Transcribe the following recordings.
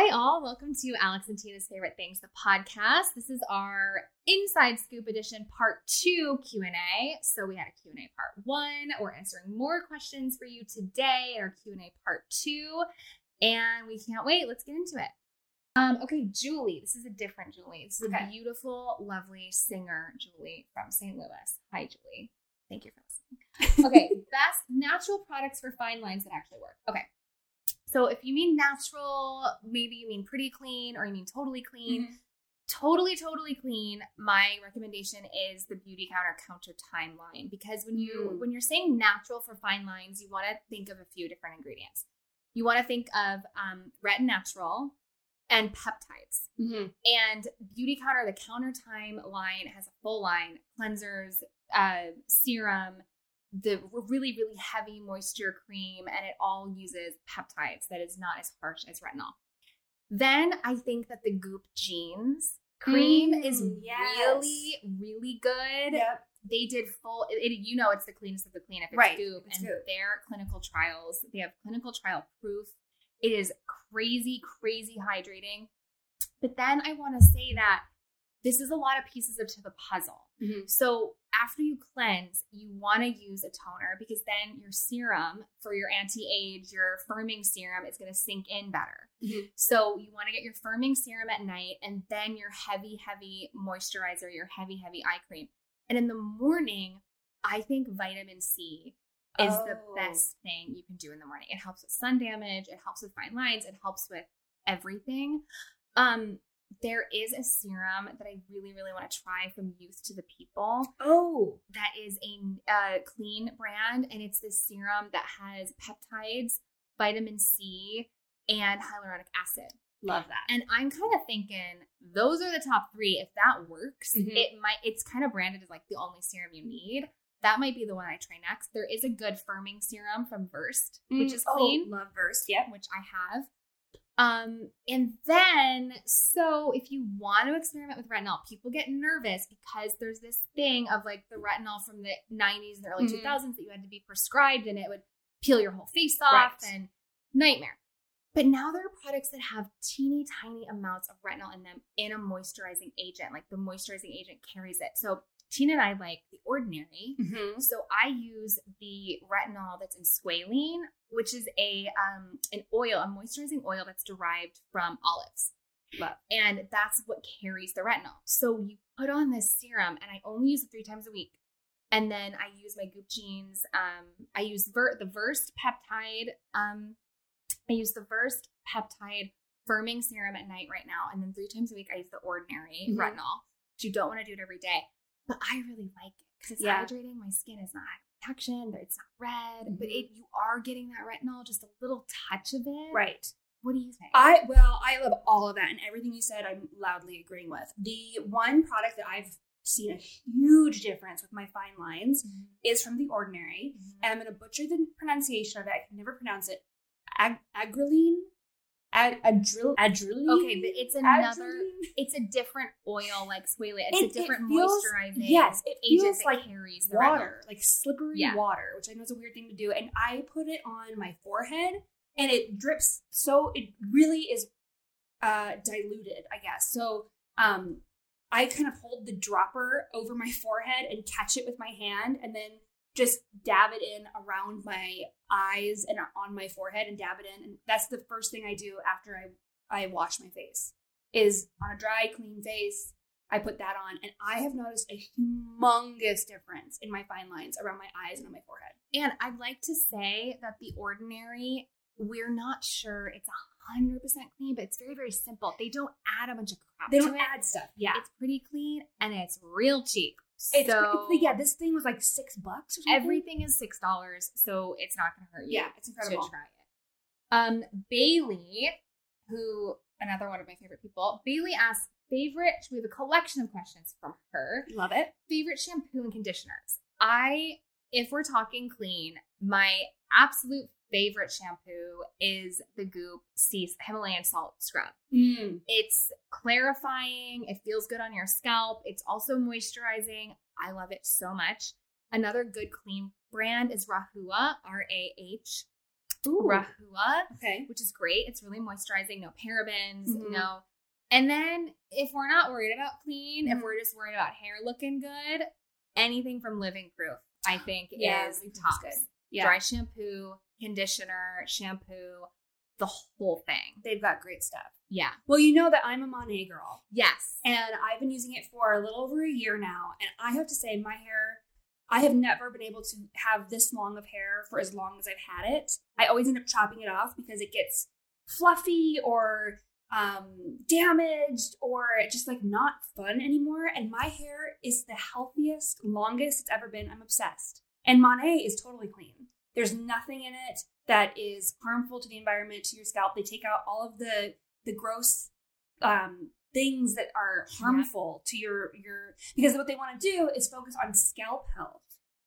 Hi, all. Welcome to Alex and Tina's Favorite Things, the podcast. This is our Inside Scoop Edition Part 2 Q&A. So we had a Q&A Part 1. We're answering more questions for you today in our Q&A Part 2. And we can't wait. Let's get into it. Um, okay, Julie. This is a different Julie. This is Okay. a beautiful, lovely singer, Julie from St. Louis. Hi, Julie. Thank you for listening. Okay, best natural products for fine lines that actually work. Okay. So if you mean natural, maybe you mean pretty clean or you mean totally clean. Mm-hmm. Totally, totally clean. My recommendation is the beauty counter counter timeline because when you Mm. when you're saying natural for fine lines, you want to think of a few different ingredients. You want to think of um, retin natural and peptides. Mm-hmm. And Beauty Counter, the counter time line has a full line cleansers, uh, serum, the really, really heavy moisture cream, and it all uses peptides that is not as harsh as retinol. Then I think that the Goop Genes cream Mm, is yes. really, really good. Yep. They did full, it, it- you know, it's the cleanest of the clean if it's Right, Goop, it's and Goop. their clinical trials, they have clinical trial proof. It is crazy, crazy hydrating. But then I want to say that this is a lot of pieces of to the puzzle. Mhm. So after you cleanse, you want to use a toner because then your serum for your anti-age, your firming serum is going to sink in better. Mhm. So you want to get your firming serum at night and then your heavy, heavy moisturizer, your heavy, heavy eye cream. And in the morning, I think vitamin C is the Oh. best thing you can do in the morning. It helps with sun damage, it helps with fine lines, it helps with everything. Um, there is a serum that I really, really want to try from Youth to the People Oh. that is a uh, clean brand, and it's this serum that has peptides, vitamin C, and hyaluronic acid. Love that. And I'm kind of thinking those are the top three. If that works, Mhm. it might. It's kind of branded as like the only serum you need. That might be the one I try next. There is a good firming serum from which Mm, is oh, clean love Versed. Yep. which I have. Um, and then, so if you want to experiment with retinol, people get nervous because there's this thing of like the retinol from the 90s and the early Mhm. 2000s that you had to be prescribed and it would peel your whole face off Right. and nightmare. But now there are products that have teeny tiny amounts of retinol in them in a moisturizing agent. Like the moisturizing agent carries it. So Tina and I like the ordinary. Mm-hmm. So I use the retinol that's in squalene, which is a um, an oil, a moisturizing oil that's derived from olives, Love. and that's what carries the retinol. So you put on this serum, and I only use it three times a week. And then I use my Goop Genes. Um, I use Ver- the Versed peptide. Um, I use the Versed peptide firming serum at night right now, and then three times a week I use the ordinary Mhm. retinol. But you don't want to do it every day. But I really like it because it's Yeah. hydrating. My skin is not reaction. It's not red, but Mhm. it you are getting that retinol, just a little touch of it. Right. What do you think? I well, I love all of that and everything you said. I'm loudly agreeing with. The one product that I've seen a huge difference with my fine lines Mhm. is from The Ordinary, Mhm. and I'm going to butcher the pronunciation of it. I can never pronounce it. Ag- agriline, Ad- adril, adriline. Okay, but it's another. Adriline? It's a different oil, like squalene. It's It- a it different feels- moisturizing. yes, it agent feels like carries the retinol. water, like slippery Yeah. water, which I know is a weird thing to do. And I put it on my forehead, and it drips. So it really is uh, diluted, I guess. So um, I kind of hold the dropper over my forehead and catch it with my hand, and then just dab it in around my eyes and on my forehead, and dab it in. And that's the first thing I do after I I wash my face. Is on a dry, clean face. I put that on, and I have noticed a humongous difference in my fine lines around my eyes and on my forehead. And I'd like to say that the ordinary, we're not sure it's a hundred percent clean, but it's very, very simple. They don't add a bunch of crap. They don't it. add stuff. Yeah, It's pretty clean and it's real cheap. It's, so it's yeah. This thing was like six bucks. Or everything is six dollars, so it's not going to hurt you. Yeah, it's incredible. to try it. Um, Bailey, who another one of my favorite people, Bailey asks favorite. We have a collection of questions from her. Love it. Favorite shampoo and conditioners. I, if we're talking clean, my absolute favorite shampoo is the Goop Sea Himalayan Salt Scrub. Mm. It's clarifying. It feels good on your scalp. It's also moisturizing. I love it so much. Another good clean brand is Rahua, R A H. Rahua, Okay. which is great. It's really moisturizing, no parabens, Mhm. no. And then if we're not worried about clean, if Mhm. we're just worried about hair looking good, anything from Living Proof, I think Yeah, is Living Proof is tops. Yeah. Dry shampoo, conditioner, shampoo, the whole thing. They've got great stuff. Yeah. Well, you know that I'm a Monat girl. Yes. and I've been using it for a little over a year now. And I have to say, my hair, I have never been able to have this long of hair for as long as I've had it. I always end up chopping it off because it gets fluffy or um, damaged or just like not fun anymore. And my hair is the healthiest, longest it's ever been. I'm obsessed. And Monat is totally clean. There's nothing in it that is harmful to the environment, to your scalp. They take out all of the the gross um, things that are harmful to your your because what they want to do is focus on scalp health.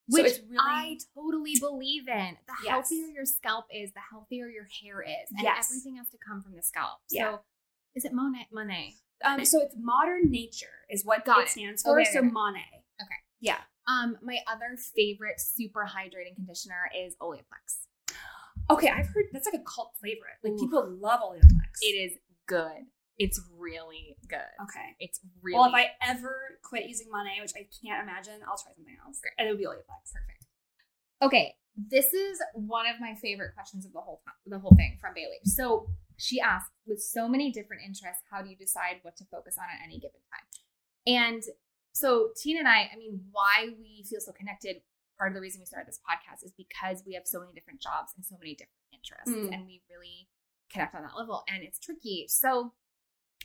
Which so really I totally believe in. The Yes. healthier your scalp is, the healthier your hair is. And Yes. everything has to come from the scalp. Yeah. So is it Monat? Monat. um, so it's modern nature is what Got it it. stands for. Okay, so. Monat. Okay. Yeah. Um, my other favorite super hydrating conditioner is Olaplex. Okay, I've heard that's like a cult favorite. Like Ooh. people love Olaplex. It is good. It's really good. Okay. It's really Well, if I ever quit using Monat, which I can't imagine, I'll try something else. Great. And it would be Olaplex. perfect. Okay, this is one of my favorite questions of the whole time, the whole thing from Bailey. So she asked, with so many different interests, how do you decide what to focus on at any given time? And so Tina and I, I mean, why we feel so connected. Part of the reason we started this podcast is because we have so many different jobs and so many different interests, Mm. and we really connect on that level. And it's tricky. So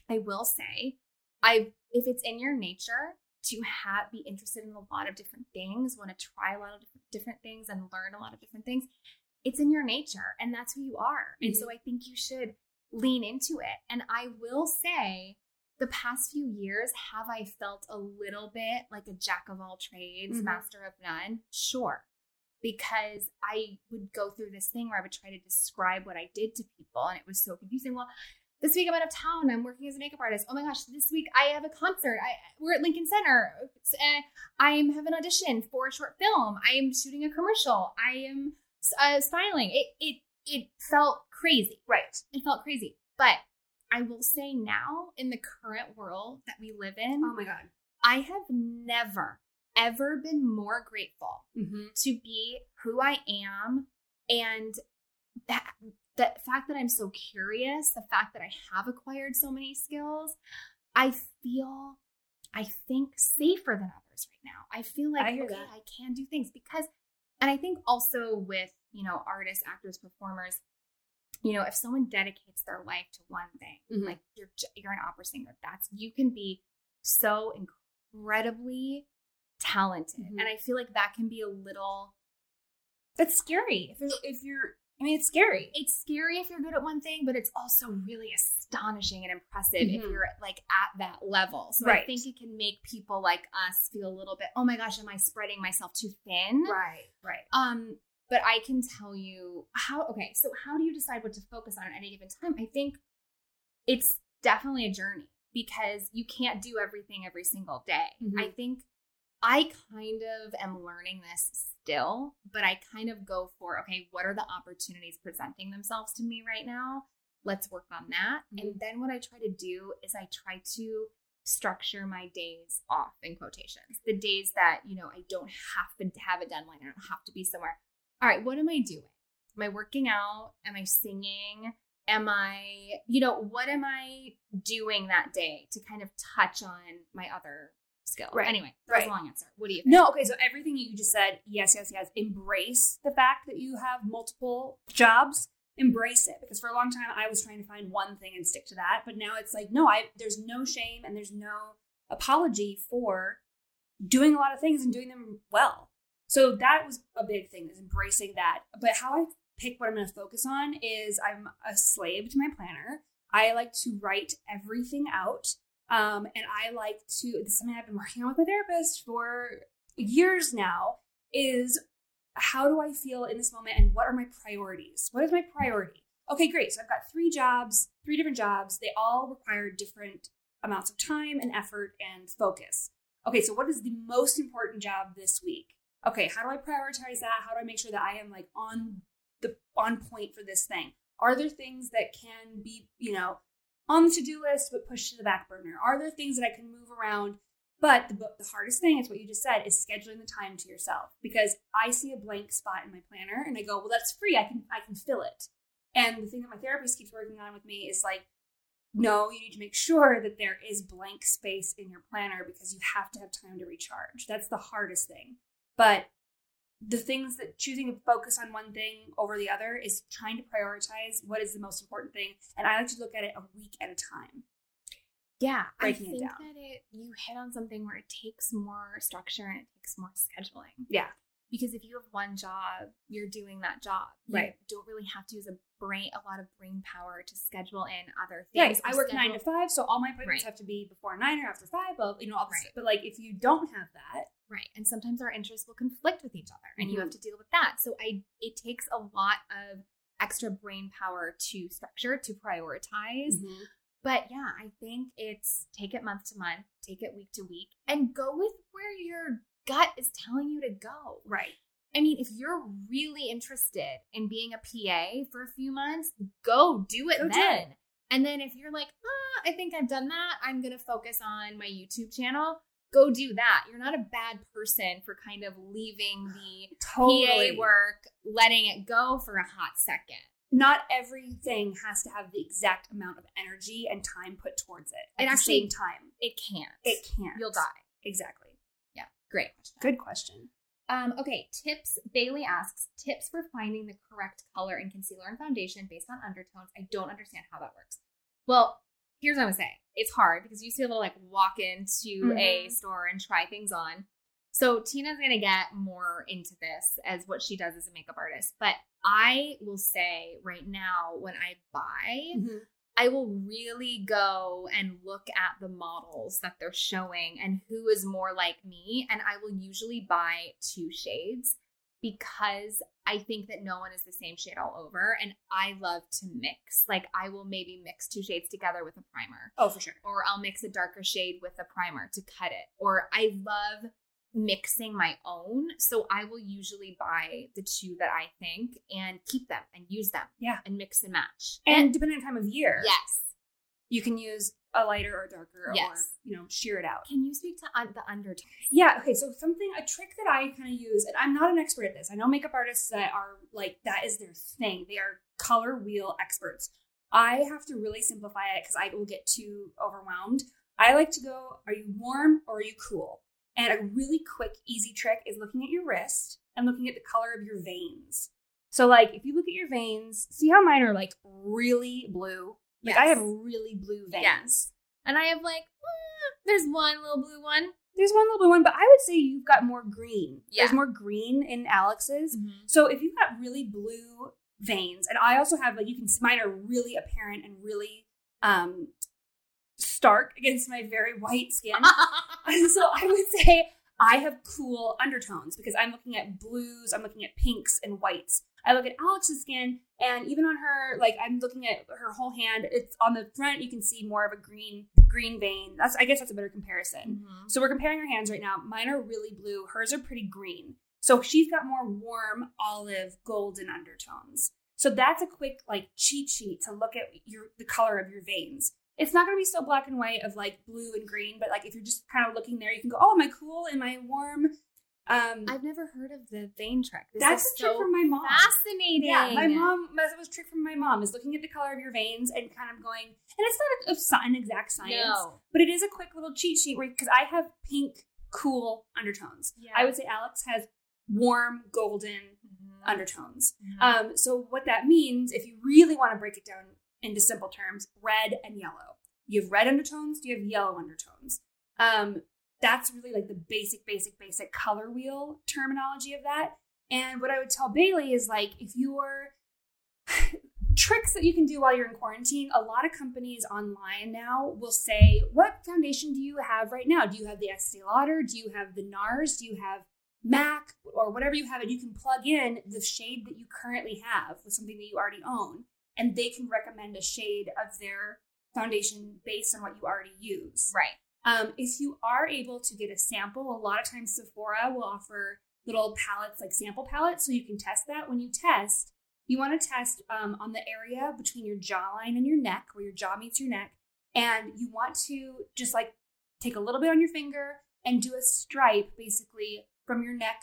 I will say, I if it's in your nature to have be interested in a lot of different things, want to try a lot of different, different things and learn a lot of different things, it's in your nature and that's who you are. And so I think you should lean into it. And I will say the past few years have I felt a little bit like a jack of all trades, Mhm. master of none? Sure. Because I would go through this thing where I would try to describe what I did to people and it was so confusing. Well, this week I'm out of town. I'm working as a makeup artist. Oh my gosh, this week I have a concert. I, we're at Lincoln Center. Uh, I am have an audition for a short film. I am shooting a commercial. I am uh, styling. It it it felt crazy. Right. It felt crazy. But I will say now, in the current world that we live in, Oh my god. I have never ever been more grateful Mm-hmm. to be who I am and that the fact that I'm so curious, the fact that I have acquired so many skills, I feel I think safer than others right now. I feel like I okay, that. I can do things because and I think also with, you know, artists, actors, performers, you know, if someone dedicates their life to one thing, Mhm. like you're you're an opera singer, that's you can be so incredibly talented. Mhm. And I feel like that can be a little That's scary. If, you're- if you're, I mean, it's scary. it's scary if you're good at one thing, but it's also really astonishing and impressive if Mhm. you're like at that level. So I think it can make people like us feel a little bit, oh my gosh, am I spreading myself too thin? Right. Right. Um, but I can tell you how okay, so how do you decide what to focus on at any given time? I think it's definitely a journey because you can't do everything every single day. Mhm. I think I kind of am learning this still, but I kind of go for okay, what are the opportunities presenting themselves to me right now? Let's work on that. And then what I try to do is I try to structure my days off in quotations. The days that, you know, I don't have to have a deadline, I don't have to be somewhere. All right, what am I doing? Am I working out? Am I singing? Am I, you know, what am I doing that day to kind of touch on my other skill? Right, Anyway, that was right. a long answer. What do you think? No, okay, so everything that you just said, yes, yes, yes. Embrace the fact that you have multiple jobs. Embrace it because for a long time I was trying to find one thing and stick to that, but now it's like no, I there's no shame and there's no apology for doing a lot of things and doing them well. So that was a big thing is embracing that. But how I pick what I'm going to focus on is I'm a slave to my planner. I like to write everything out. Um, and I like to, this is something I've been working on with my therapist for years now, is how do I feel in this moment and what are my priorities? What is my priority? Okay, great. So I've got three jobs, three different jobs. They all require different amounts of time and effort and focus. Okay, so what is the most important job this week? Okay, how do I prioritize that? How do I make sure that I am like on the on point for this thing? Are there things that can be, you know, on the to-do list but pushed to the back burner? Are there things that I can move around? But the, the hardest thing is what you just said is scheduling the time to yourself because I see a blank spot in my planner and I go, well, that's free. I can I can fill it. And the thing that my therapist keeps working on with me is like, no, you need to make sure that there is blank space in your planner because you have to have time to recharge. That's the hardest thing. But the things that choosing to focus on one thing over the other is trying to prioritize what is the most important thing. And I like to look at it a week at a time. Yeah, I breaking it think down. that it you hit on something where it takes more structure and it takes more scheduling. Yeah. Because if you have one job, you're doing that job. You Right. don't really have to use a brain a lot of brain power to schedule in other things. I or work nine to five, so all my appointments Right. have to be before nine or after five. But you know, all this, Right. but like if you don't have that, Right. And sometimes our interests will conflict with each other and you Mhm. have to deal with that. So I it takes a lot of extra brain power to structure, to prioritize. But yeah, I think it's take it month to month, take it week to week, and go with where your gut is telling you to go. right? I mean, if you're really interested in being a PA for a few months, go do it Go do then. And then if you're like, ah, I think I've done that, I'm going to focus on my YouTube channel, go do that. You're not a bad person for kind of leaving the Totally. PA work, letting it go for a hot second. Not everything has to have the exact amount of energy and time put towards it at It the actually- same time. It can't. It can't. You'll die. Exactly. Yeah. Great. Good question. Um, okay, tips. Bailey asks tips for finding the correct color in concealer and foundation based on undertones. I don't understand how that works. Well, here's what I'm gonna say. It's hard because you see a little like walk into a Mhm. store and try things on. So Tina's gonna get more into this as what she does as a makeup artist. But I will say right now, when I buy, I will really go and look at the models that they're showing and who is more like me. And I will usually buy two shades because I think that no one is the same shade all over. And I love to mix. Like, I will maybe mix two shades together with a primer, Oh, for sure. or I'll mix a darker shade with a primer to cut it. Or I love mixing my own. So I will usually buy the two that I think and keep them and use them. Yeah. And mix and match. And depending on time of year, yes. you can use a lighter or darker, or Yes. you know, sheer it out. Can you speak to un- the undertones? Yeah. Okay. So something, a trick that I kind of use, and I'm not an expert at this. I know makeup artists that are like that is their thing. They are color wheel experts. I have to really simplify it because I will get too overwhelmed. I like to go: Are you warm or are you cool? And a really quick, easy trick is looking at your wrist and looking at the color of your veins. So, like, if you look at your veins, see how mine are like really blue. Like, I have really blue veins. Yes. And I have like, eh, there's one little blue one. There's one little blue one, but I would say you've got more green. Yeah. There's more green in Alex's. Mm-hmm. So if you've got really blue veins, and I also have like you can see mine are really apparent and really um stark against my very white skin. And so I would say I have cool undertones because I'm looking at blues, I'm looking at pinks and whites. I look at Alex's skin, and even on her, like I'm looking at her whole hand. It's on the front. You can see more of a green green vein. That's I guess that's a better comparison. Mhm. So we're comparing our hands right now. Mine are really blue. Hers are pretty green. So she's got more warm olive golden undertones. So that's a quick like cheat sheet to look at your the color of your veins. It's not going to be so black and white of like blue and green, but like if you're just kind of looking there, you can go, "Oh, am I cool? Am I warm?" Um, I've never heard of the vein trick. This that's a trick so from my mom. fascinating. Yeah, my mom. That was a trick from my mom. Is looking at the color of your veins and kind of going, and it's not a, an exact science, No. but it is a quick little cheat sheet where because I have pink, cool undertones. Yeah. I would say Alex has warm, golden Mhm. undertones. Mhm. Um, so what that means, if you really want to break it down into simple terms, red and yellow. You have red undertones. Do you have yellow undertones. Um, that's really like the basic, basic, basic color wheel terminology of that. And what I would tell Bailey is like if you're tricks that you can do while you're in quarantine. A lot of companies online now will say, "What foundation do you have right now? Do you have the Estee Lauder? Do you have the NARS? Do you have Mac or whatever you have?" And you can plug in the shade that you currently have with something that you already own, and they can recommend a shade of their foundation based on what you already use. Right. Um, if you are able to get a sample, a lot of times Sephora will offer little palettes, like sample palettes, so you can test that. When you test, you want to test um, on the area between your jawline and your neck, where your jaw meets your neck. And you want to just like take a little bit on your finger and do a stripe basically from your neck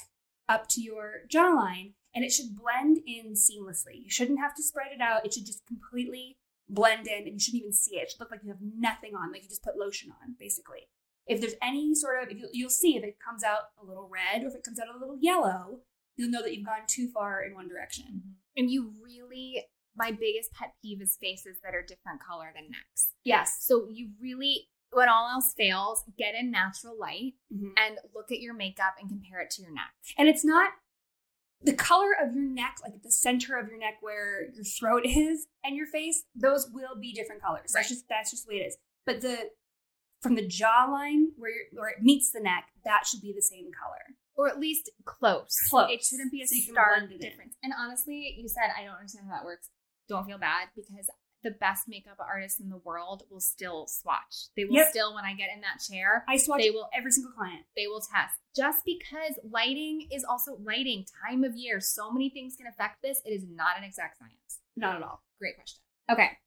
up to your jawline. And it should blend in seamlessly. You shouldn't have to spread it out. It should just completely blend in and you shouldn't even see it. It should look like you have nothing on, like you just put lotion on, basically. If there's any sort of, you'll, you'll see if it comes out a little red or if it comes out a little yellow, you'll know that you've gone too far in one direction. And you really, my biggest pet peeve is faces that are different color than necks. Yes. So you really, when all else fails, get in natural light Mhm. and look at your makeup and compare it to your neck. And it's not the color of your neck, like at the center of your neck where your throat is and your face, those will be different colors. That's just that's just the way it is. But the from the jawline where where it meets the neck, that should be the same color. Or at least close. Close. It shouldn't be a So stark blend it in. difference. And honestly, you said I don't understand how that works. Don't feel bad because the best makeup artists in the world will still swatch. They will Yep. still, when I get in that chair, I swatch They will- every single client. they will test. Just because lighting is also lighting, time of year, so many things can affect this. It is not an exact science. Not at all. Great question. Okay.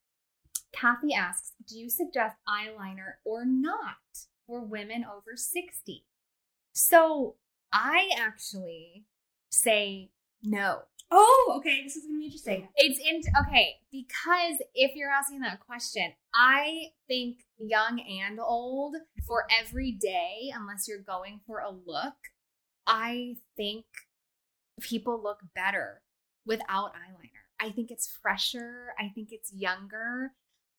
Kathy asks Do you suggest eyeliner or not for women over 60? So I actually say no. Oh, okay. This is gonna be interesting. It's in okay because if you're asking that question, I think young and old for every day, unless you're going for a look, I think people look better without eyeliner. I think it's fresher. I think it's younger.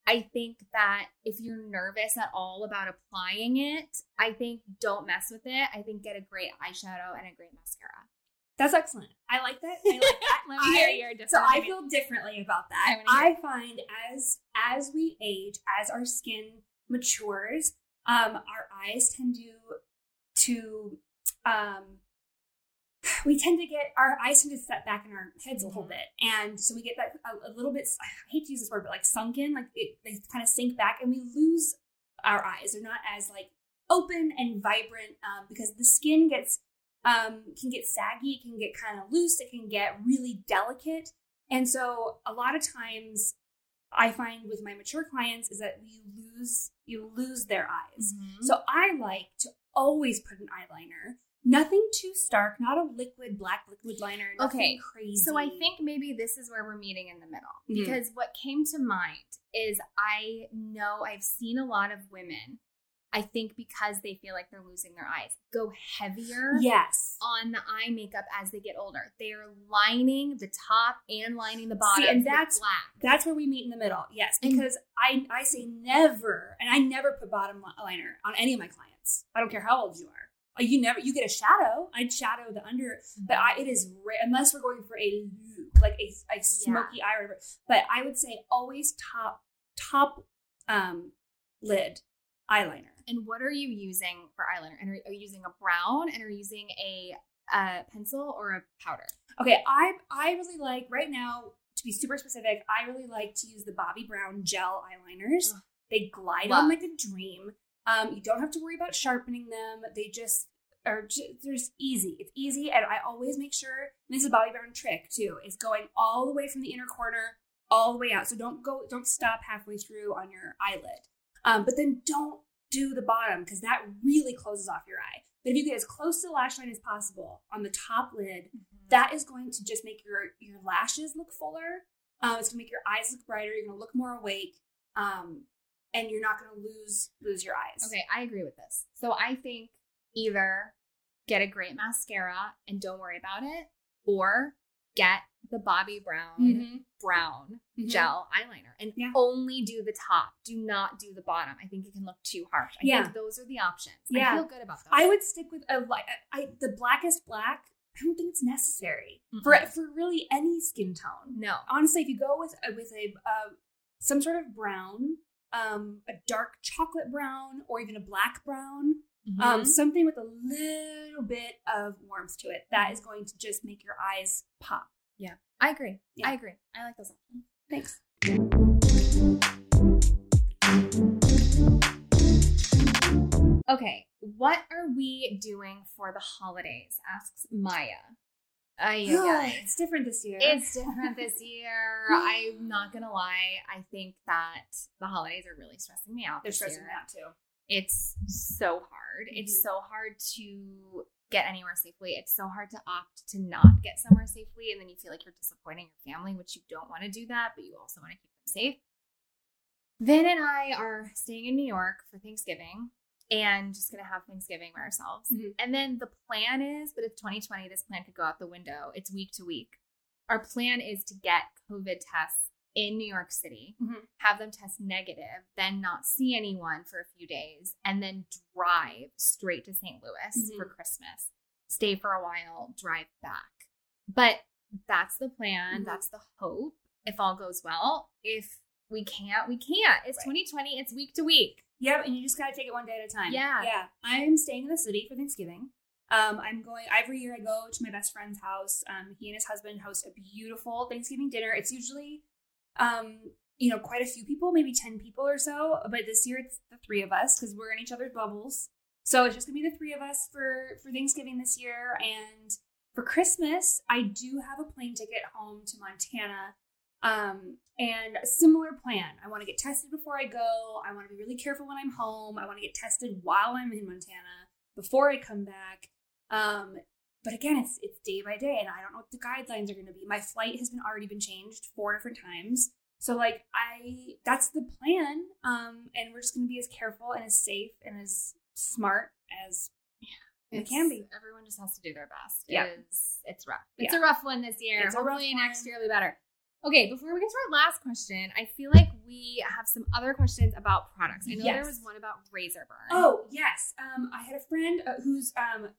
I think that if you're nervous at all about applying it, I think don't mess with it. I think get a great eyeshadow and a great mascara. That's excellent. I like that. I like that. Let me hear I- your different So I feel differently about that. wanna I find as as we age, as our skin matures, um, our eyes tend to to um, we tend to get our eyes tend to set back in our heads a little Mhm. bit, and so we get that a, a little bit. I hate to use this word, but like sunken, like it, they kind of sink back, and we lose our eyes. They're not as like open and vibrant um, because the skin gets um, can get saggy, it can get kind of loose, it can get really delicate. And so a lot of times I find with my mature clients is that you lose you lose their eyes. Mhm. So I like to always put an eyeliner. Nothing too stark, not a liquid black liquid liner, nothing Okay, crazy. So I think maybe this is where we're meeting in the middle Mhm. because what came to mind is I know I've seen a lot of women. I think because they feel like they're losing their eyes, go heavier yes. on the eye makeup as they get older. They are lining the top and lining the bottom. and with that's- black. That's where we meet in the middle. Yes, And- because I I say never, and I never put bottom liner on any of my clients. I don't care how old you are. Uh, You never you get a shadow. I'd shadow the under, but I it is rare unless we're going for a look, like a, a smoky eye or whatever. But I would say always top top um lid eyeliner. And what are you using for eyeliner? And are, are you using a brown and are you using a, uh pencil or a powder? Okay, I I really like right now to be super specific. I really like to use the Bobbi Brown gel eyeliners. Ugh. They glide Love. on like a dream. Um, you don't have to worry about sharpening them. They just are just, they're just easy. It's easy, and I always make sure. And this is a Bobbi Brown trick too. Is going all the way from the inner corner all the way out. So don't go, don't stop halfway through on your eyelid. Um, but then don't do the bottom because that really closes off your eye. But if you get as close to the lash line as possible on the top lid, that is going to just make your your lashes look fuller. Um, it's gonna make your eyes look brighter. You're gonna look more awake, um, and you're not gonna lose lose your eyes. Okay, I agree with this. So I think either get a great mascara and don't worry about it, or get the Bobbi Brown Mhm. brown Mhm. gel eyeliner and Yeah. only do the top. Do not do the bottom. I think it can look too harsh. I Yeah. think those are the options. Yeah. I feel good about those. I would stick with a like I the blackest black. I don't think it's necessary for Mm-mm. for really any skin tone. no. Honestly, if you go with a, with a uh, some sort of brown, um, a dark chocolate brown, or even a black brown, um, Mhm. something with a little bit of warmth to it, that is going to just make your eyes pop. I agree. Yeah. I agree. I like those options. Thanks. Okay, what are we doing for the holidays? asks Maya. Ay, ay, ay. it's different this year. It's different this year. I'm not gonna lie. I think that the holidays are really stressing me out. They're stressing year. me out too. It's so hard. It's Mhm. so hard to get anywhere safely. It's so hard to opt to not get somewhere safely, and then you feel like you're disappointing your family, which you don't want to do that, but you also want to keep them safe. Vin and I are staying in New York for Thanksgiving and just gonna have Thanksgiving by ourselves. Mhm. And then the plan is, but it's 2020, this plan could go out the window. It's week to week. Our plan is to get COVID tests in New York City, Mhm. have them test negative, then not see anyone for a few days, and then drive straight to St. Louis Mhm. for Christmas. Stay for a while, drive back. But that's the plan. Mhm. That's the hope. If all goes well, if we can't, we can't. It's Right. 2020. It's week to week. Yep, and you just gotta take it one day at a time. Yeah. yeah. I'm staying in the city for Thanksgiving. Um, I'm going every year. I go to my best friend's house. Um, he and his husband host a beautiful Thanksgiving dinner. It's usually, um, you know, quite a few people, maybe ten people or so. But this year it's the three of us because we're in each other's bubbles. So it's just gonna be the three of us for for Thanksgiving this year. And for Christmas, I do have a plane ticket home to Montana. Um, and a similar plan. I want to get tested before I go. I want to be really careful when I'm home. I want to get tested while I'm in Montana before I come back. Um, but again, it's it's day by day, and I don't know what the guidelines are going to be. My flight has been already been changed four different times, so like I that's the plan. Um, and we're just going to be as careful and as safe and as smart as It It's- can be. Everyone just has to do their best. Yeah. It's, it's rough. It's Yeah. a rough one this year. It's Hopefully next year will be better. Okay, before we get to our last question, I feel like we have some other questions about products. I know there was one about razor burn. Oh yes, um, I had a friend uh, who's um,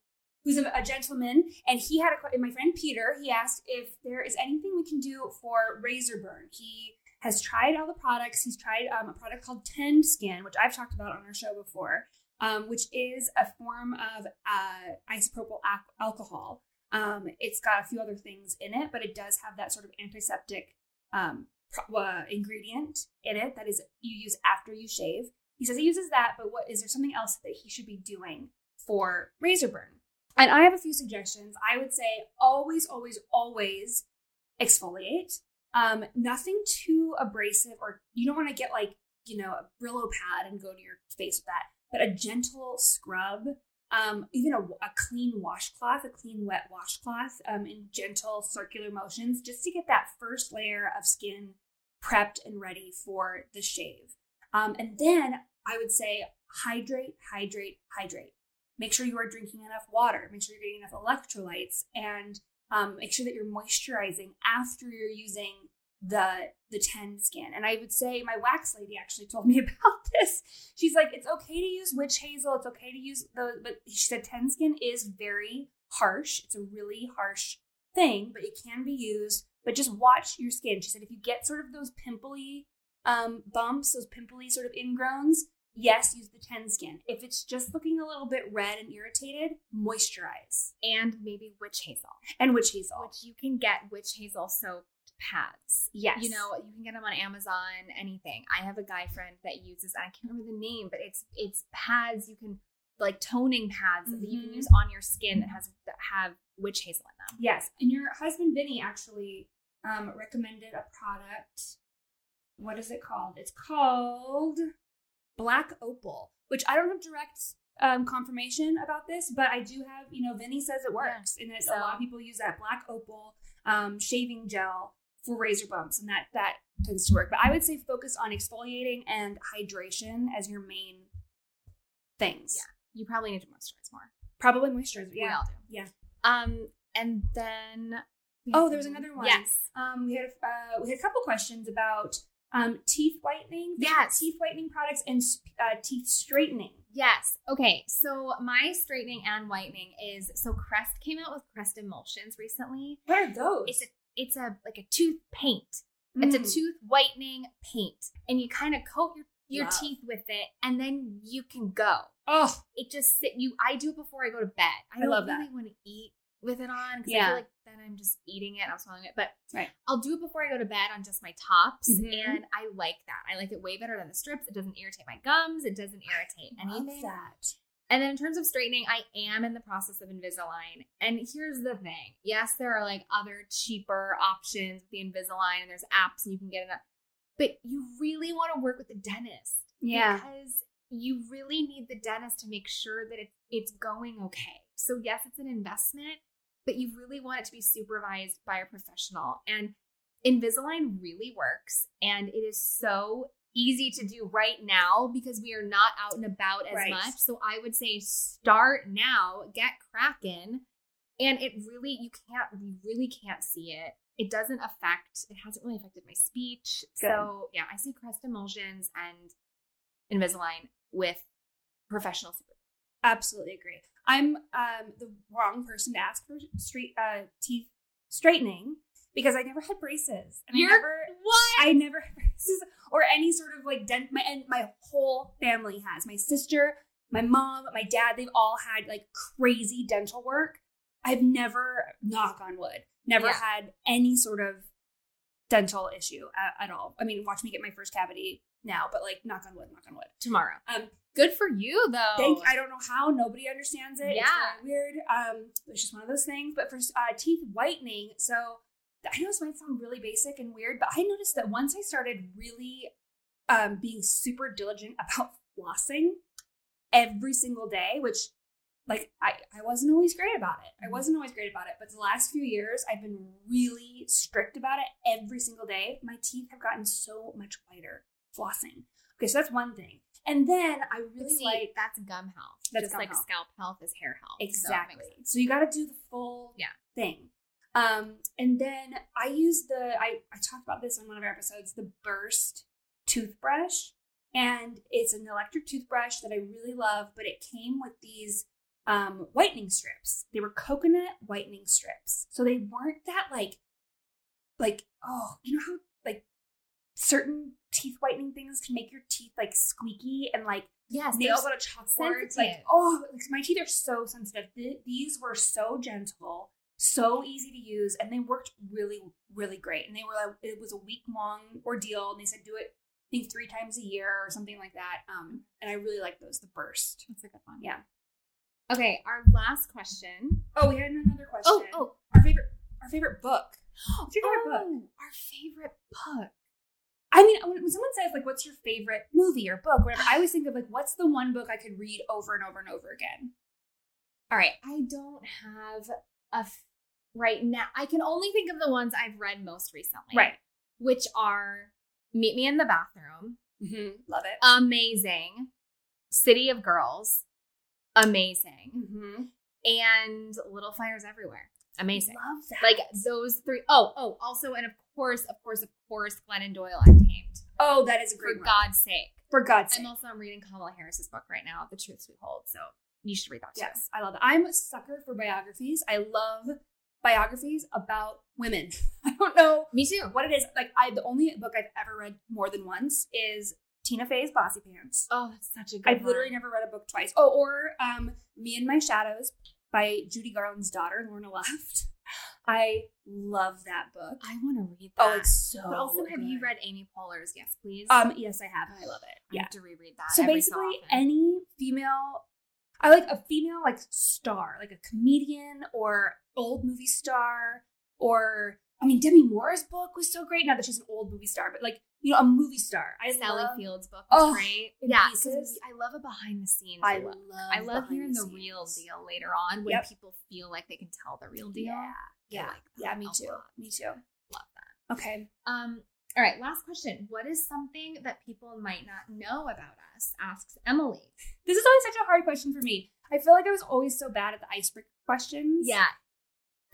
who's a, a gentleman, and he had a my friend Peter. He asked if there is anything we can do for razor burn. He has tried all the products. He's tried um, a product called Tend Skin, which I've talked about on our show before, um, which is a form of uh, isopropyl al- alcohol. Um, it's got a few other things in it, but it does have that sort of antiseptic um, uh, ingredient in it that is you use after you shave. He says he uses that, but what is there something else that he should be doing for razor burn? And I have a few suggestions. I would say always, always, always exfoliate. Um, nothing too abrasive, or you don't want to get like you know a Brillo pad and go to your face with that. But a gentle scrub, um, even a, a clean washcloth, a clean wet washcloth, um, in gentle circular motions, just to get that first layer of skin prepped and ready for the shave. Um, and then I would say hydrate, hydrate, hydrate. Make sure you are drinking enough water. Make sure you're getting enough electrolytes, and um, make sure that you're moisturizing after you're using the the Tend skin. And I would say my wax lady actually told me about this. She's like, it's okay to use witch hazel. It's okay to use the, but she said Tend skin is very harsh. It's a really harsh thing, but it can be used. But just watch your skin. She said if you get sort of those pimply um, bumps, those pimply sort of ingrowns, yes, use the Tend skin. If it's just looking a little bit red and irritated, moisturize And maybe witch hazel, and witch hazel. which you can get witch hazel soaked pads. Yes. You know, you can get them on Amazon, anything. I have a guy friend that uses, I can't remember the name, but it's it's pads you can like toning pads that you can Mhm. use on your skin that has that have witch hazel in them. Yes, and your husband Vinny actually um, recommended a product. What is it called? It's called Black Opal, which I don't have direct um, confirmation about this, but I do have. You know, Vinny says it works, and that a lot of people use that Black Opal um, shaving gel for razor bumps, and that that tends to work. But I would say focus on exfoliating and hydration as your main things. Yeah. You probably need to moisturize more. Probably moisturizer. We Yeah. all do. Yeah. Um, and then Oh, there was another one. Yes. Um, we had uh, we had a couple questions about um, teeth whitening, Yes. teeth whitening products, and uh, teeth straightening. Yes. Okay. So my straightening and whitening is so Crest came out with Crest Emulsions recently. What are those? It's a it's a like a tooth paint. It's a Mm. tooth whitening paint, and you kind of coat your your Love. teeth with it, and then you can go. Oh, It just sit you. I do it before I go to bed. I I love that. really want to eat with it on because I feel like then I'm just eating it. and I'm swallowing it, but Right. I'll do it before I go to bed on just my tops, Mhm. and I like that. I like it way better than the strips. It doesn't irritate my gums. It doesn't irritate love anything. that. And then in terms of straightening, I am in the process of Invisalign. And here's the thing. Yes, there are like other cheaper options with the Invisalign and there's apps and you can get it. But you really want to work with the dentist. yeah, Because you really need the dentist to make sure that it's it's going okay. So yes, it's an investment, but you really want it to be supervised by a professional. And Invisalign really works and it is so easy to do right now because we are not out and about as Right. much. So I would say start now, get cracking. And it really you can't you really can't see it. It doesn't affect it hasn't really affected my speech. Good. So yeah, I see crest emulsions and Invisalign with professional supervision. Absolutely agree. I'm um, the wrong person to ask for street uh, teeth straightening because I never had braces. And You're- I never, What? I never had braces or any sort of like dent. My and my whole family has. My sister, my mom, my dad. They've all had like crazy dental work. I've never, knock on wood, never Yeah. had any sort of dental issue at, at all. I mean, watch me get my first cavity now, but like, knock on wood, knock on wood. tomorrow. Um, Good for you though. Thank. I don't know how nobody understands it. Yeah. It's weird. Um, it's just one of those things. But for uh, teeth whitening, so I know this might sound really basic and weird, but I noticed that once I started really um, being super diligent about flossing every single day, which like I, I wasn't always great about it. I wasn't always great about it, but the last few years I've been really strict about it every single day. My teeth have gotten so much whiter flossing. Okay, so that's one thing. And then I really see, like that's gum health. That's just gum like health. scalp health is hair health. So Exactly. sense. So, you got to do the full Yeah. thing. Um, and then I use the I I talked about this on one of our episodes, the Burst toothbrush, and it's an electric toothbrush that I really love. But it came with these um, whitening strips. They were coconut whitening strips, so they weren't that like like oh you know how certain teeth whitening things can make your teeth like squeaky and like Yes, nails on a chalkboard. It's. Like, oh, like, my teeth are so sensitive. Th- These were so gentle, so easy to use, and they worked really, really great. And they were, like, it was a week long ordeal, and they said do it, I think, three times a year or something like that. Um, and I really like those, the burst. That's a good one. Yeah. Okay, our last question. Oh, we had another question. Oh, oh, our favorite, our favorite book. What's your favorite book? oh, our favorite book. I mean, when someone says like, "What's your favorite movie or book?" Whatever, I always think of like, "What's the one book I could read over and over and over again?" All right, I don't have a f- right now. I can only think of the ones I've read most recently, right? Which are Meet Me in the Bathroom, Mm-hmm. Love it. amazing. City of Girls, amazing, mm-hmm. and Little Fires Everywhere, amazing. Love that. Like those three. Oh, oh, also, and of course, of course, of course, Glennon Doyle Untamed. oh, that is a For one. God's sake. For God's sake. I'm also I'm reading Kamala Harris's book right now, The Truths We Hold. So you should read that too. Yes, I love it. I'm a sucker for biographies. I love biographies about women. I don't know Me too. what it is. Like I, the only book I've ever read more than once is Tina Fey's Bossypants. Oh, that's such a good I've literally never read a book twice. Oh, or um, Me and My Shadows by Judy Garland's daughter, Lorna Luft. I love that book. I want to read that. Oh, it's so. But also, have you read Amy Poehler's Yes, Please? Um, yes, I have, and I love it. I Yeah. have to reread that. So basically, often. any female, I like a female like star, like a comedian or old movie star, or I mean, Demi Moore's book was so great. Not that she's an old movie star, but like you know, a movie star. I Sally love, Field's book was Oh, great. Yeah, pieces. I love a behind the scenes. I look. love. I love hearing the, scenes. real deal later on when Yep. people feel like they can tell the real deal. Yeah, yeah, like yeah. Me too. lot. Me too. Love that. Okay. Um. All right. Last question. What is something that people might not know about us? Asks Emily. This is always such a hard question for me. I feel like I was always so bad at the icebreaker questions. Yeah.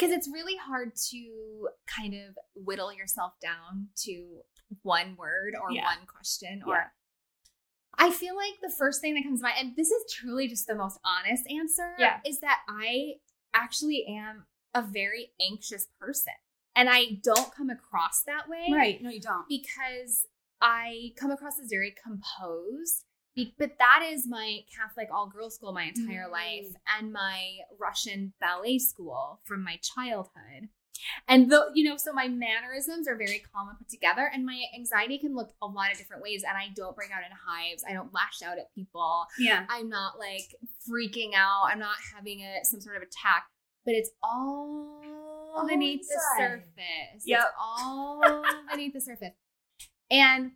Because it's really hard to kind of whittle yourself down to one word or Yeah. one question or Yeah. I feel like the first thing that comes to mind, and this is truly just the most honest answer, Yeah. is that I actually am a very anxious person. And I don't come across that way Right. No, you don't. because I come across as very composed. But that is my Catholic all girls school my entire Mm. life and my Russian ballet school from my childhood. And the you know, so my mannerisms are very calm and put together, and my anxiety can look a lot of different ways. And I don't break out in hives. I don't lash out at people. Yeah. I'm not like freaking out. I'm not having a some sort of attack. But it's all All beneath the surface. Yep. It's all beneath the surface. And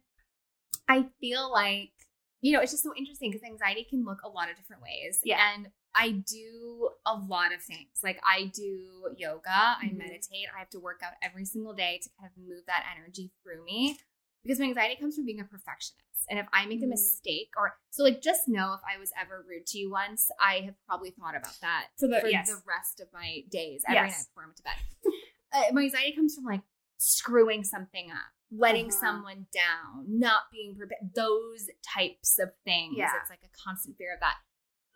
I feel like, you know, it's just so interesting because anxiety can look a lot of different ways. Yeah. And I do a lot of things. Like I do yoga, I Mhm. meditate, I have to work out every single day to kind of move that energy through me because my anxiety comes from being a perfectionist. And if I make a Mm. mistake or so like just know if I was ever rude to you once, I have probably thought about that For the for yes. the rest of my days every Yes. night before I went to bed. Uh, my anxiety comes from like screwing something up, letting Uh-huh. someone down, not being prepared, those types of things. Yeah. It's like a constant fear of that.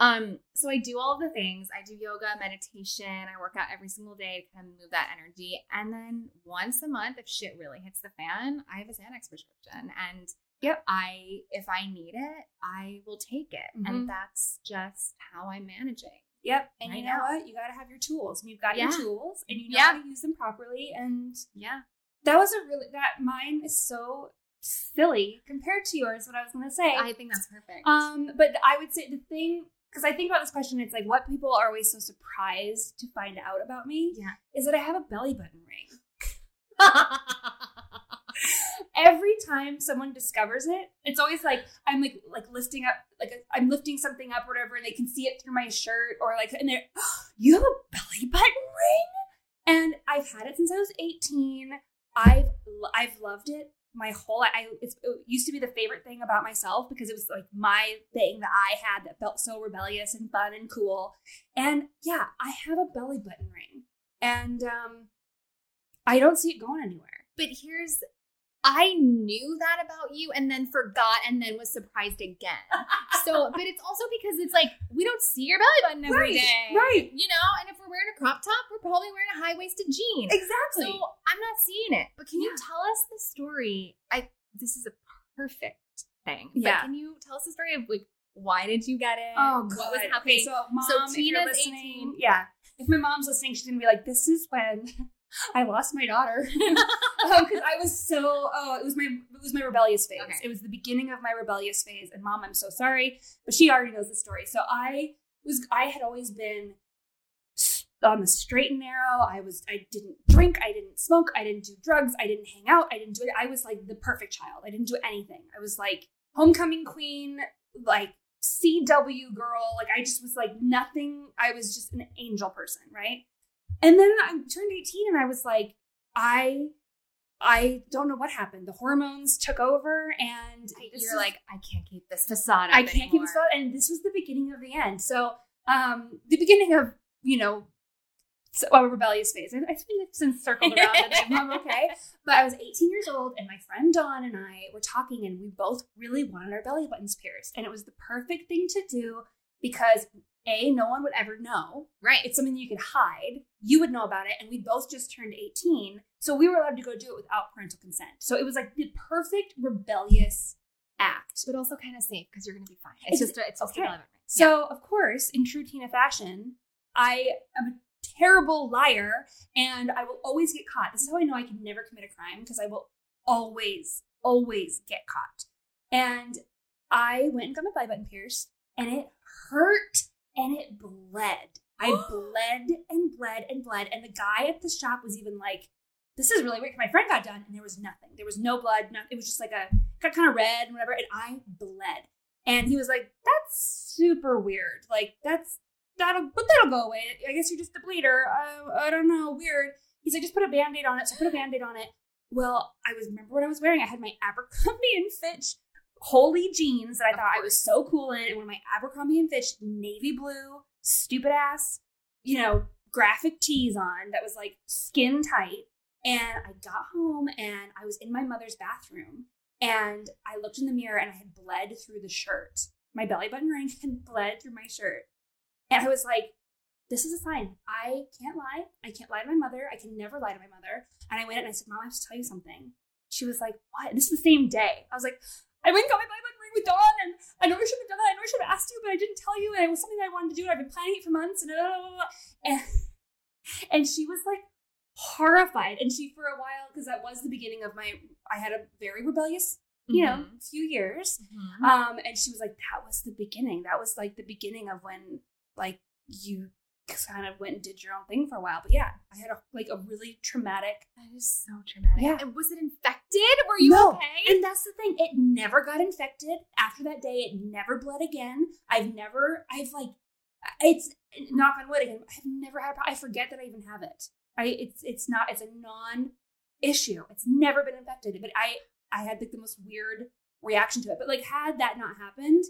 Um, so I do all the things. I do yoga, meditation, I work out every single day to kind of move that energy. And then once a month, if shit really hits the fan, I have a Xanax prescription. And Yep. I if I need it, I will take it. Mhm. And that's just how I'm managing. Yep. And Right you know now. what? You got to have your tools. And you've got Yeah. your tools, and you know Yeah. how to use them properly. And Yeah. That was a really that mine is so silly compared to yours. What I was going to say. I think that's perfect. Um, but I would say the thing because I think about this question, it's like what people are always so surprised to find out about me yeah. is that I have a belly button ring. Every time someone discovers it, it's always like I'm like like lifting up like I'm lifting something up or whatever, and they can see it through my shirt or like and they're oh, you have a belly button ring, and I've had it since I was 18. I've I've loved it my whole I it used to be the favorite thing about myself because it was like my thing that I had that felt so rebellious and fun and cool. And yeah, I have a belly button ring. And um I don't see it going anywhere. but here's I knew that about you and then forgot and then was surprised again. So, but it's also because it's like we don't see your belly button every Right, day, right. You know, and if we're wearing a crop top, we're probably wearing a high waisted jean. Exactly. So I'm not seeing it. But can you tell us the story? I this is a perfect thing. But Yeah. can you tell us the story of like why did you get it? Oh, what God. was Okay, happening? so, mom, So Tina's listening- 18. Yeah. If my mom's listening, she's gonna be like, "This is when I lost my daughter," um, because I was so. Oh, it was my it was my rebellious phase. Okay. It was the beginning of my rebellious phase. And mom, I'm so sorry, but she already knows the story. So I was. I had always been on the straight and narrow. I was. I didn't drink. I didn't smoke. I didn't do drugs. I didn't hang out. I didn't do it. I was like the perfect child. I didn't do anything. I was like homecoming queen. Like CW girl. Like I just was like nothing. I was just an angel person, right? And then I turned 18 and I was like, I I don't know what happened. The hormones took over and You're is- like, I can't keep this facade I can't keep this out. And this was the beginning of the end. So um the beginning of, you know, so, well, rebellious phase. And I think it's since circled around and I'm okay. But I was 18 years old, and my friend Dawn and I were talking, and we both really wanted our belly buttons pierced. And it was the perfect thing to do because A, no one would ever know. Right. It's something you could hide. You would know about it, and we both just turned 18. So we were allowed to go do it without parental consent. So it was like the perfect rebellious act. but also kind of safe because you're gonna be fine. It's It's- just a, it's just okay. a relevant ring. So, of course, in true Tina fashion, I am a terrible liar and I will always get caught. This is how I know I can never commit a crime because I will always, always get caught. And I went and got my belly button pierced and it hurt and it bled. I bled and bled and bled. And the guy at the shop was even like, this is really weird. My friend got done and there was nothing. There was no blood. No, it was just like a, got kind of red and whatever. And I bled. And he was like, that's super weird. Like, that's, that'll, but that'll go away. I guess you're just a bleeder. I, I don't know. Weird. He's like, just put a band aid on it. So I put a band aid on it. Well, I was, remember what I was wearing? I had my Abercrombie and Fitch holy jeans that I thought I was so cool in, and one of my Abercrombie and Fitch navy blue, stupid ass, you know, graphic tees on that was like skin tight. And I got home and I was in my mother's bathroom and I looked in the mirror and I had bled through the shirt. My belly button ring had bled through my shirt. And I was like, this is a sign. I can't lie. I can't lie to my mother. I can never lie to my mother. And I went and I said, Mom, I have to tell you something. She was like, What? And this is the same day. I was like, I went and got my button ring with Dawn, and I know I should have done that. I know I should have asked you, but I didn't tell you, and it was something I wanted to do, and I've been planning it for months, and blah, blah, blah, and and she was like, horrified. And she, for a while, because that was the beginning of my, I had a very rebellious, you know, Mhm. few years. Mhm. Um, and she was like, that was the beginning. That was like the beginning of when, like, you kind of went and did your own thing for a while. But yeah, I had a like a really traumatic that is so traumatic. Yeah. And was it infected? Were you No. okay? And that's the thing. It never got infected. After that day, it never bled again. I've never, I've like, it's knock on wood again. I've never had, I forget that I even have it. I, it's, it's not, it's a non issue. It's never been infected. But I, I had like the most weird reaction to it. But like, had that not happened,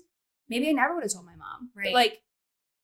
maybe I never would have told my mom. But, Right. like,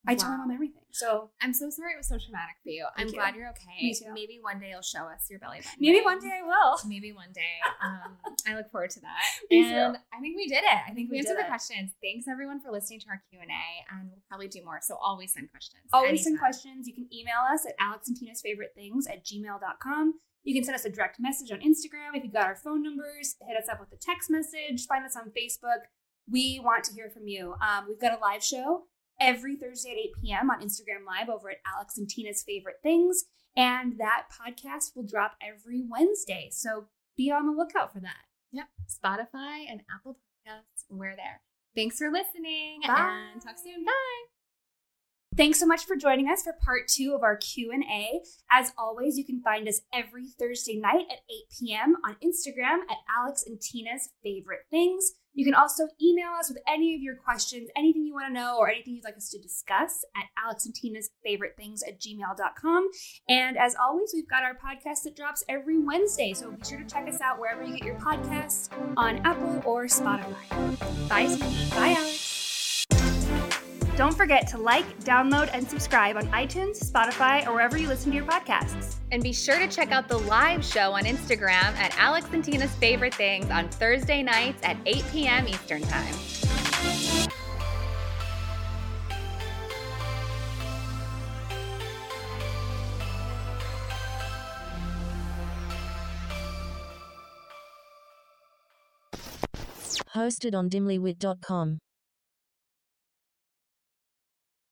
I told my Wow. mom everything. So I'm so sorry it was so traumatic for you. I'm you. glad you're okay. Me too. Maybe one day you'll show us your belly button. maybe one day I will. Maybe one day. Um, I look forward to that. Me too. and I think we did it. I think we, We answered the it. questions. Thanks everyone for listening to our Q and A, and we'll probably do more. So always send questions. Always send questions. You can email us at Alex and Tina's favorite things at gmail.com. You can send us a direct message on Instagram. If you got our phone numbers, hit us up with a text message. Find us on Facebook. We want to hear from you. Um, we've got a live show every Thursday at 8 p.m. on Instagram Live over at Alex and Tina's favorite things. And that podcast will drop every Wednesday. So be on the lookout for that. Yep. Spotify and Apple Podcasts. We're there. Thanks for listening Bye. and talk soon. Bye. Thanks so much for joining us for part two of our Q&A. As always, you can find us every Thursday night at 8 p.m. on Instagram at Alex and Tina's Favorite Things. You can also email us with any of your questions, anything you want to know, or anything you'd like us to discuss at Alex and Tina's Favorite Things at gmail.com. And as always, we've got our podcast that drops every Wednesday, so be sure to check us out wherever you get your podcasts on Apple or Spotify. Bye. Bye, Alex. Don't forget to like, download, and subscribe on iTunes, Spotify, or wherever you listen to your podcasts. And be sure to check out the live show on Instagram at Alex and Tina's Favorite Things on Thursday nights at 8 p.m. Eastern Time. Hosted on dimlywit.com.